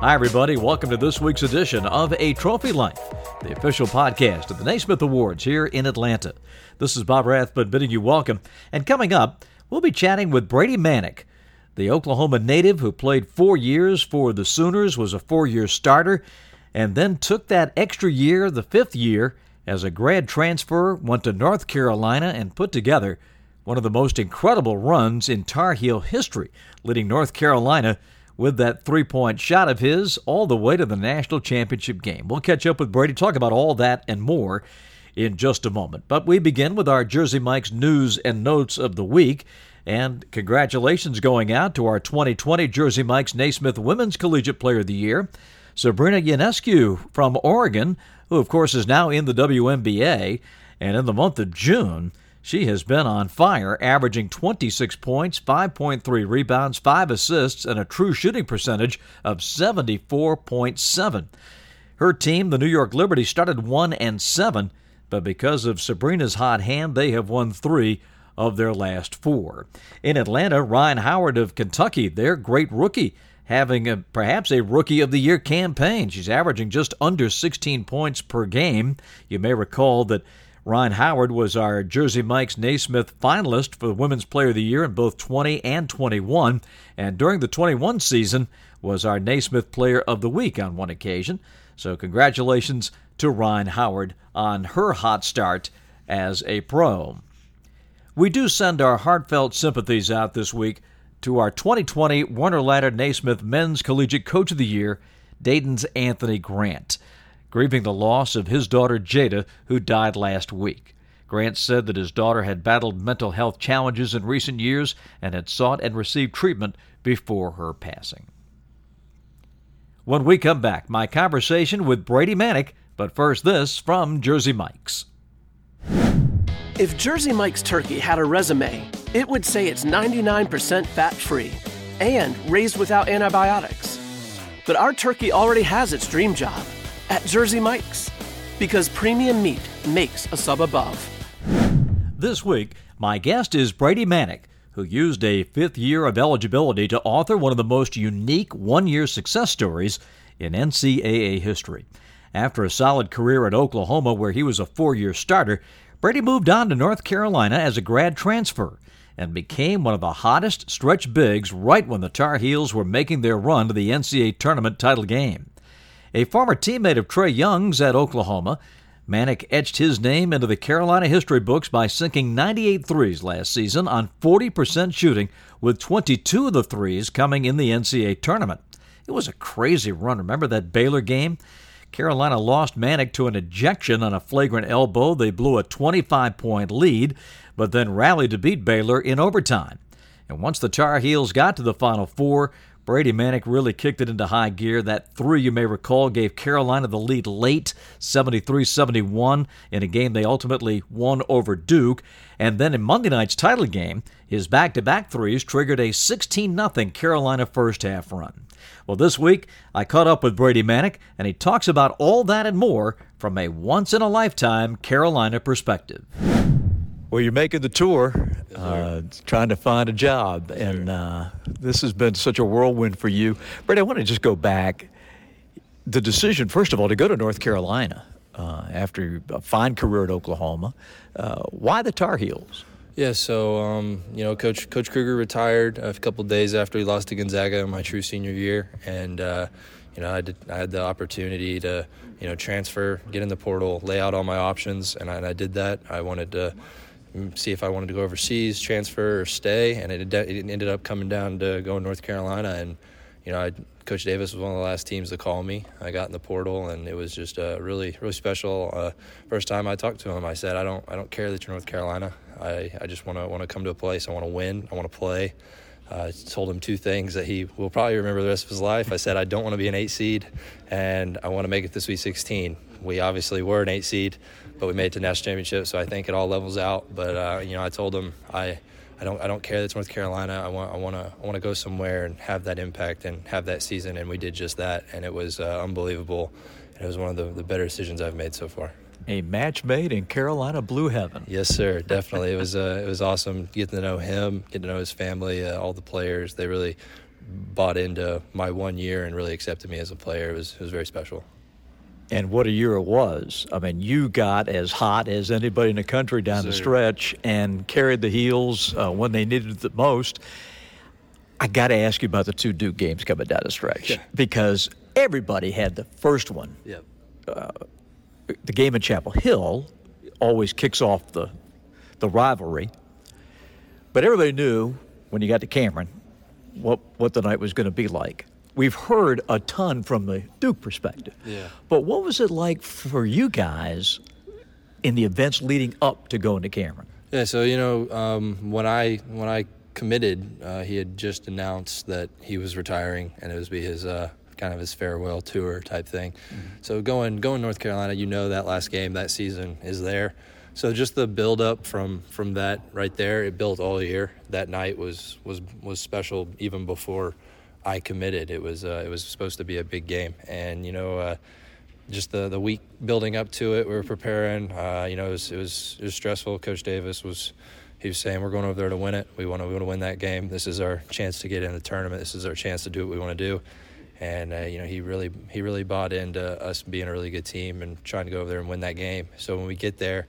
Hi, everybody. Welcome to this week's edition of A Trophy Life, the official podcast of the Naismith Awards here in Atlanta. This is Bob Rathbun bidding you welcome. And coming up, we'll be chatting with Brady Manek, the Oklahoma native who played four years for the Sooners, was a four year starter, and then took that extra year, the fifth year, as a grad transfer, went to North Carolina, and put together one of the most incredible runs in Tar Heel history, leading North Carolina with that three point shot of his all the way to the national championship game. We'll catch up with Brady, talk about all that and more in just a moment. But we begin with our Jersey Mike's news and notes of the week. And congratulations going out to our 2020 Jersey Mike's Naismith Women's Collegiate Player of the Year, Sabrina Ionescu from Oregon, who, of course, is now in the WNBA. And in the month of June, she has been on fire, averaging 26 points, 5.3 rebounds, 5 assists, and a true shooting percentage of 74.7. Her team, the New York Liberty, started 1 and 7, but because of Sabrina's hot hand, they have won 3 of their last 4. In Atlanta, Rhyne Howard of Kentucky, their great rookie, having a, perhaps a rookie of the year campaign. She's averaging just under 16 points per game. You may recall that Rhyne Howard was our Jersey Mike's Naismith finalist for Women's Player of the Year in both 20 and 21, and during the 21 season was our Naismith Player of the Week on one occasion. So congratulations to Rhyne Howard on her hot start as a pro. We do send our heartfelt sympathies out this week to our 2020 Werner Ladder Naismith Men's Collegiate Coach of the Year, Dayton's Anthony Grant grieving the loss of his daughter Jada, who died last week. Grant said that his daughter had battled mental health challenges in recent years and had sought and received treatment before her passing. When we come back, my conversation with Brady Manek, but first this from Jersey Mike's. If Jersey Mike's turkey had a resume, it would say it's 99% fat free and raised without antibiotics. But our turkey already has its dream job at Jersey Mike's because premium meat makes a sub above. This week, my guest is Brady Manek, who used a fifth year of eligibility to author one of the most unique one year success stories in NCAA history. After a solid career at Oklahoma, where he was a four year starter, Brady moved on to North Carolina as a grad transfer and became one of the hottest stretch bigs right when the Tar Heels were making their run to the NCAA tournament title game. A former teammate of Trae Young's at Oklahoma, Manek etched his name into the Carolina history books by sinking 98 threes last season on 40% shooting, with 22 of the threes coming in the NCAA tournament. It was a crazy run. Remember that Baylor game? Carolina lost Manek to an ejection on a flagrant elbow. They blew a 25 point lead, but then rallied to beat Baylor in overtime. And once the Tar Heels got to the Final Four, Brady Manek really kicked it into high gear. That three, you may recall, gave Carolina the lead late, 73 71, in a game they ultimately won over Duke. And then in Monday night's title game, his back to back threes triggered a 16 0 Carolina first half run. Well, this week, I caught up with Brady Manek, and he talks about all that and more from a once in a lifetime Carolina perspective. Well, you're making the tour, uh, trying to find a job, and uh, this has been such a whirlwind for you. Brett, I want to just go back. The decision, first of all, to go to North Carolina uh, after a fine career at Oklahoma. Uh, why the Tar Heels? Yeah, so um, you know, Coach Coach Kruger retired a couple days after he lost to Gonzaga in my true senior year, and uh, you know, I, did, I had the opportunity to you know transfer, get in the portal, lay out all my options, and I, and I did that. I wanted to see if I wanted to go overseas, transfer, or stay. And it, it ended up coming down to going North Carolina. And, you know, I, Coach Davis was one of the last teams to call me. I got in the portal, and it was just a really, really special. Uh, first time I talked to him, I said, "I don't, I don't care that you're North Carolina. I, I just want to, want to come to a place. I want to win. I want to play." Uh, I told him two things that he will probably remember the rest of his life. I said, "I don't want to be an eight seed, and I want to make it to Sweet 16." We obviously were an eight seed but we made it to national championship. So I think it all levels out. But uh, you know, I told him I. I don't. I don't care that it's North Carolina. I want. I want to. I want to go somewhere and have that impact and have that season. And we did just that. And it was uh, unbelievable. And it was one of the, the better decisions I've made so far. a match made in Carolina blue heaven. Yes, sir. Definitely, it was uh, it was awesome getting to know him, getting to know his family, uh, all the players. They really bought into my one year and really accepted me as a player. It was it was very special. And what a year it was. I mean, you got as hot as anybody in the country down the stretch and carried the heels uh, when they needed it the most. I got to ask you about the two Duke games coming down the stretch yeah. because everybody had the first one. Yep. Uh, the game in Chapel Hill always kicks off the the rivalry. But everybody knew when you got to Cameron what what the night was going to be like. We've heard a ton from the Duke perspective. Yeah. But what was it like for you guys in the events leading up to going to Cameron? Yeah, so you know, um, when I when I committed, uh, he had just announced that he was retiring, and it was be his uh, kind of his farewell tour type thing. Mm-hmm. So going going North Carolina, you know that last game that season is there. So just the build up from from that right there, it built all year. That night was was was special even before I committed. It was uh, it was supposed to be a big game, and you know. Uh, just the, the week building up to it, we were preparing. Uh, you know, it was, it was it was stressful. Coach Davis was he was saying we're going over there to win it. We want to we want to win that game. This is our chance to get in the tournament. This is our chance to do what we want to do and uh, you know he really he really bought into us being a really good team and trying to go over there and win that game. So when we get there,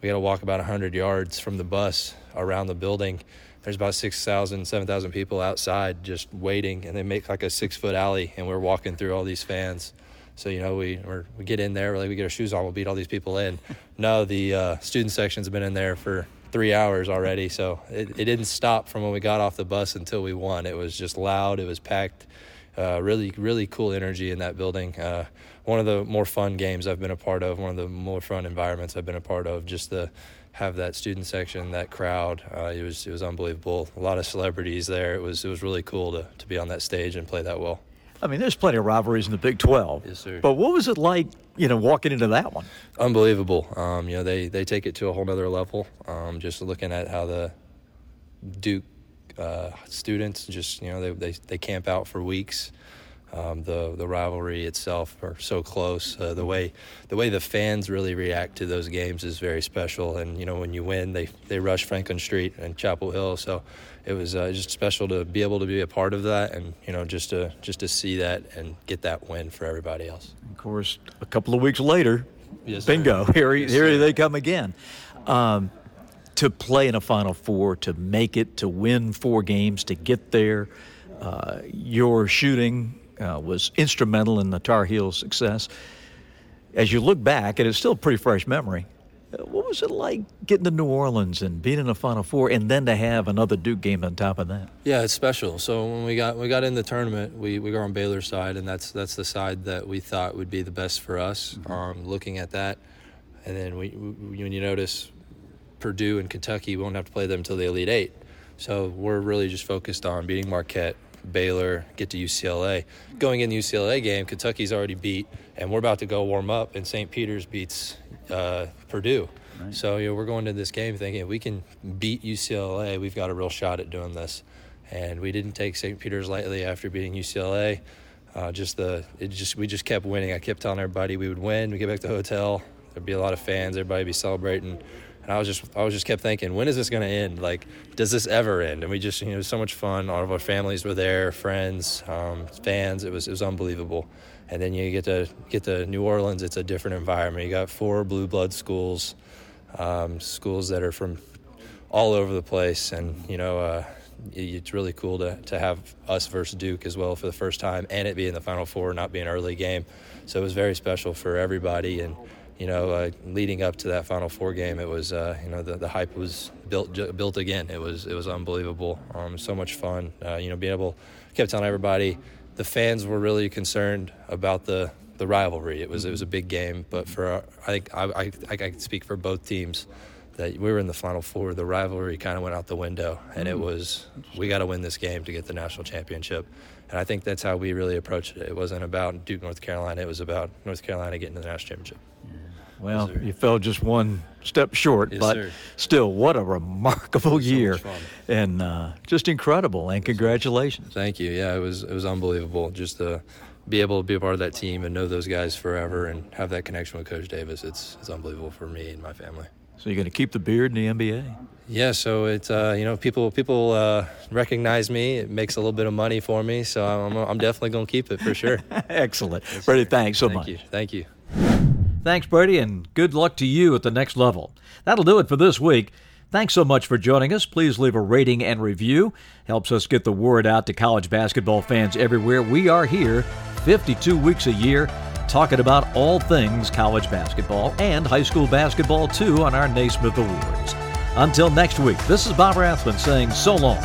we got to walk about 100 yards from the bus around the building. There's about 6,000, 7,000 people outside just waiting, and they make like a six foot alley, and we're walking through all these fans. So you know we we get in there, like we get our shoes on, we'll beat all these people in. no, the uh, student section's been in there for three hours already, so it, it didn't stop from when we got off the bus until we won. It was just loud, it was packed uh, really, really cool energy in that building. Uh, one of the more fun games I've been a part of, one of the more fun environments I've been a part of. Just to have that student section, that crowd, uh, it was it was unbelievable. A lot of celebrities there. It was it was really cool to to be on that stage and play that well. I mean, there's plenty of rivalries in the Big 12. Yes, sir. But what was it like, you know, walking into that one? Unbelievable. Um, you know, they, they take it to a whole other level. Um, just looking at how the Duke uh, students just you know they, they, they camp out for weeks. Um, the the rivalry itself are so close. Uh, the way the way the fans really react to those games is very special. And you know when you win, they they rush Franklin Street and Chapel Hill. So it was uh, just special to be able to be a part of that, and you know just to just to see that and get that win for everybody else. Of course, a couple of weeks later, yes, bingo! Sir. Here yes, here sir. they come again. Um, to play in a Final Four, to make it, to win four games, to get there. Uh, your shooting uh, was instrumental in the Tar Heels' success. As you look back, and it's still a pretty fresh memory, uh, what was it like getting to New Orleans and being in a Final Four, and then to have another Duke game on top of that? Yeah, it's special. So when we got we got in the tournament, we we were on Baylor's side, and that's that's the side that we thought would be the best for us. Mm-hmm. Um, looking at that, and then we, we, when you notice Purdue and Kentucky, we won't have to play them until the Elite Eight. So we're really just focused on beating Marquette, Baylor, get to UCLA. Going in the UCLA game, Kentucky's already beat, and we're about to go warm up, and St. Peter's beats uh, Purdue. Right. So you know, we're going to this game thinking if we can beat UCLA, we've got a real shot at doing this. And we didn't take St. Peter's lightly after beating UCLA. Uh, just the it just we just kept winning. I kept telling everybody we would win. We get back to the hotel, there'd be a lot of fans. Everybody be celebrating. And I was just I was just kept thinking, when is this going to end? Like, does this ever end? And we just you know, it was so much fun. All of our families were there, friends, um, fans. It was it was unbelievable. And then you get to get to New Orleans. It's a different environment. You got four blue blood schools, um, schools that are from all over the place, and you know. Uh, it's really cool to, to have us versus Duke as well for the first time, and it being the Final Four, not being an early game. So it was very special for everybody, and you know, uh, leading up to that Final Four game, it was, uh, you know, the, the hype was built built again. It was it was unbelievable. Um, so much fun. Uh, you know, being able, kept telling everybody, the fans were really concerned about the the rivalry. It was it was a big game, but for our, I think I, I I can speak for both teams that we were in the Final Four. The rivalry kind of went out the window, and it mm. was we got to win this game to get the national championship. And I think that's how we really approached it. It wasn't about Duke, North Carolina. It was about North Carolina getting to the national championship. Well, yes, you fell just one step short, yes, but sir. still, what a remarkable so year, and uh, just incredible. And congratulations! Thank you. Yeah, it was it was unbelievable. Just to be able to be a part of that team and know those guys forever and have that connection with Coach Davis, it's it's unbelievable for me and my family. So you're going to keep the beard in the NBA? Yeah, so it's uh, you know people people uh, recognize me. It makes a little bit of money for me, so I'm, I'm definitely going to keep it for sure. Excellent, yes, Brady. Thanks so much. Thank much. You. Thank you. Thanks, Brady, and good luck to you at the next level. That'll do it for this week. Thanks so much for joining us. Please leave a rating and review. Helps us get the word out to college basketball fans everywhere. We are here 52 weeks a year talking about all things college basketball and high school basketball too on our Naismith Awards. Until next week, this is Bob Rathbun saying so long